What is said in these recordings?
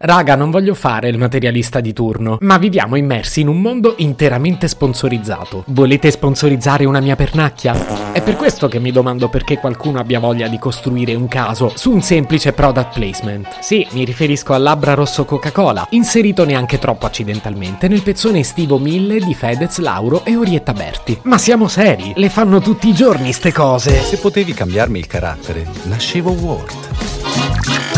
Raga, non voglio fare il materialista di turno, ma viviamo immersi in un mondo interamente sponsorizzato. Volete sponsorizzare una mia pernacchia? È per questo che mi domando perché qualcuno abbia voglia di costruire un caso su un semplice product placement. Sì, mi riferisco al labbra rosso Coca-Cola, inserito neanche troppo accidentalmente nel pezzone estivo 1000 di Fedez, Lauro e Orietta Berti. Ma siamo seri, le fanno tutti i giorni ste cose. Se potevi cambiarmi il carattere, nascevo Ward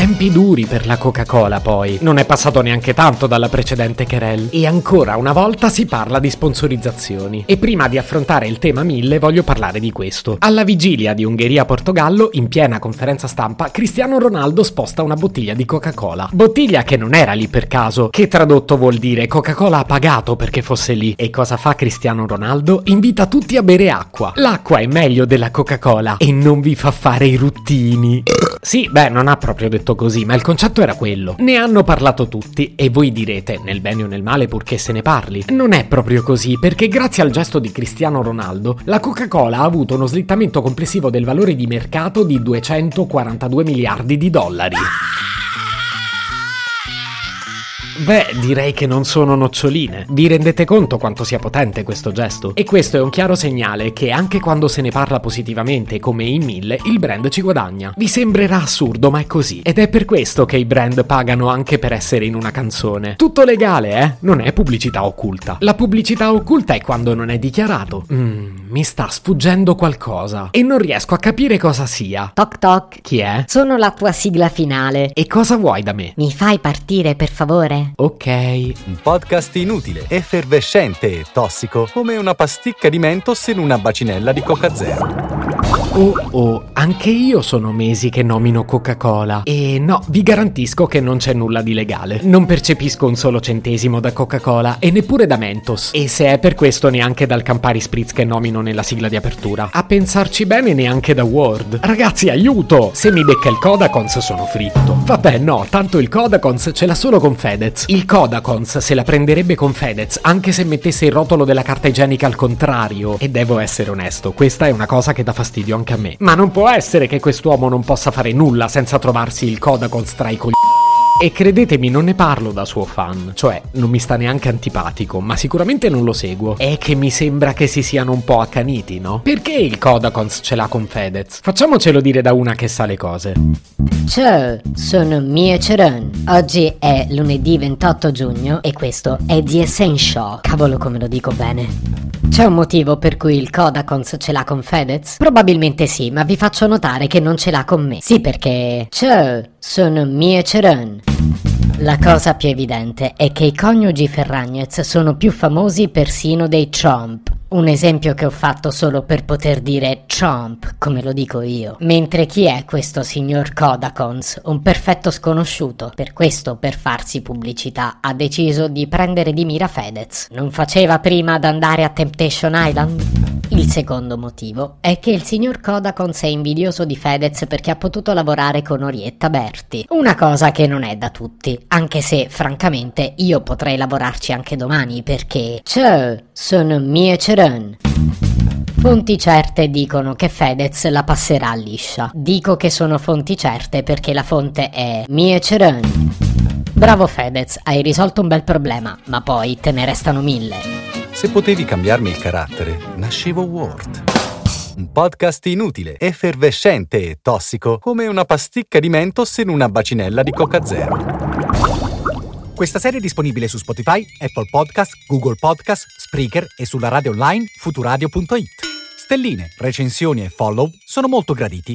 Tempi duri per la Coca-Cola poi. Non è passato neanche tanto dalla precedente Kerel. E ancora una volta si parla di sponsorizzazioni. E prima di affrontare il tema 1000 voglio parlare di questo. Alla vigilia di Ungheria-Portogallo, in piena conferenza stampa, Cristiano Ronaldo sposta una bottiglia di Coca-Cola. Bottiglia che non era lì per caso, che tradotto vuol dire Coca-Cola ha pagato perché fosse lì. E cosa fa Cristiano Ronaldo? Invita tutti a bere acqua. L'acqua è meglio della Coca-Cola e non vi fa fare i ruttini. Sì, beh, non ha proprio detto detto così, ma il concetto era quello. Ne hanno parlato tutti e voi direte, nel bene o nel male purché se ne parli. Non è proprio così, perché grazie al gesto di Cristiano Ronaldo, la Coca-Cola ha avuto uno slittamento complessivo del valore di mercato di 242 miliardi di dollari. Beh, direi che non sono noccioline. Vi rendete conto quanto sia potente questo gesto? E questo è un chiaro segnale che anche quando se ne parla positivamente, come in mille, il brand ci guadagna. Vi sembrerà assurdo, ma è così. Ed è per questo che i brand pagano anche per essere in una canzone. Tutto legale, eh? Non è pubblicità occulta. La pubblicità occulta è quando non è dichiarato. Mmm, mi sta sfuggendo qualcosa. E non riesco a capire cosa sia. Toc toc. Chi è? Sono la tua sigla finale. E cosa vuoi da me? Mi fai partire, per favore? Ok. Un podcast inutile, effervescente e tossico, come una pasticca di mentos in una bacinella di Coca Zero. Oh oh, anche io sono mesi che nomino Coca-Cola. E no, vi garantisco che non c'è nulla di legale. Non percepisco un solo centesimo da Coca-Cola e neppure da Mentos. E se è per questo neanche dal Campari Spritz che nomino nella sigla di apertura. A pensarci bene neanche da Word. Ragazzi, aiuto! Se mi becca il Kodakons sono fritto. Vabbè, no, tanto il Kodakons ce l'ha solo con Fedez. Il Kodakons se la prenderebbe con Fedez, anche se mettesse il rotolo della carta igienica al contrario. E devo essere onesto, questa è una cosa che dà fastidio anche a me. Ma non può essere che quest'uomo non possa fare nulla senza trovarsi il Kodakons tra i. E credetemi, non ne parlo da suo fan, cioè non mi sta neanche antipatico, ma sicuramente non lo seguo. È che mi sembra che si siano un po' accaniti, no? Perché il Kodakons ce l'ha con Fedez? Facciamocelo dire da una che sa le cose. Ciao, sono Mia Ceron. Oggi è lunedì 28 giugno e questo è The Essential. Cavolo come lo dico bene. C'è un motivo per cui il Kodakons ce l'ha con Fedez? Probabilmente sì, ma vi faccio notare che non ce l'ha con me. Sì, perché... Ciao, sono Mie Ceron. La cosa più evidente è che i coniugi Ferragnez sono più famosi persino dei Trump. Un esempio che ho fatto solo per poter dire Trump, come lo dico io. Mentre chi è questo signor Kodakons? Un perfetto sconosciuto. Per questo, per farsi pubblicità, ha deciso di prendere di mira Fedez. Non faceva prima ad andare a Temptation Island? Il secondo motivo è che il signor Kodakons è invidioso di Fedez perché ha potuto lavorare con Orietta Berti. Una cosa che non è da tutti, anche se francamente io potrei lavorarci anche domani perché... Ciao, sono Mie Ceron. Fonti certe dicono che Fedez la passerà liscia. Dico che sono fonti certe perché la fonte è Mie Ceron. Bravo Fedez, hai risolto un bel problema, ma poi te ne restano mille. Se potevi cambiarmi il carattere, nascevo Ward. Un podcast inutile, effervescente e tossico, come una pasticca di mentos in una bacinella di Coca Zero. Questa serie è disponibile su Spotify, Apple Podcast, Google Podcast, Spreaker e sulla radio online futuradio.it. Stelline, recensioni e follow sono molto graditi.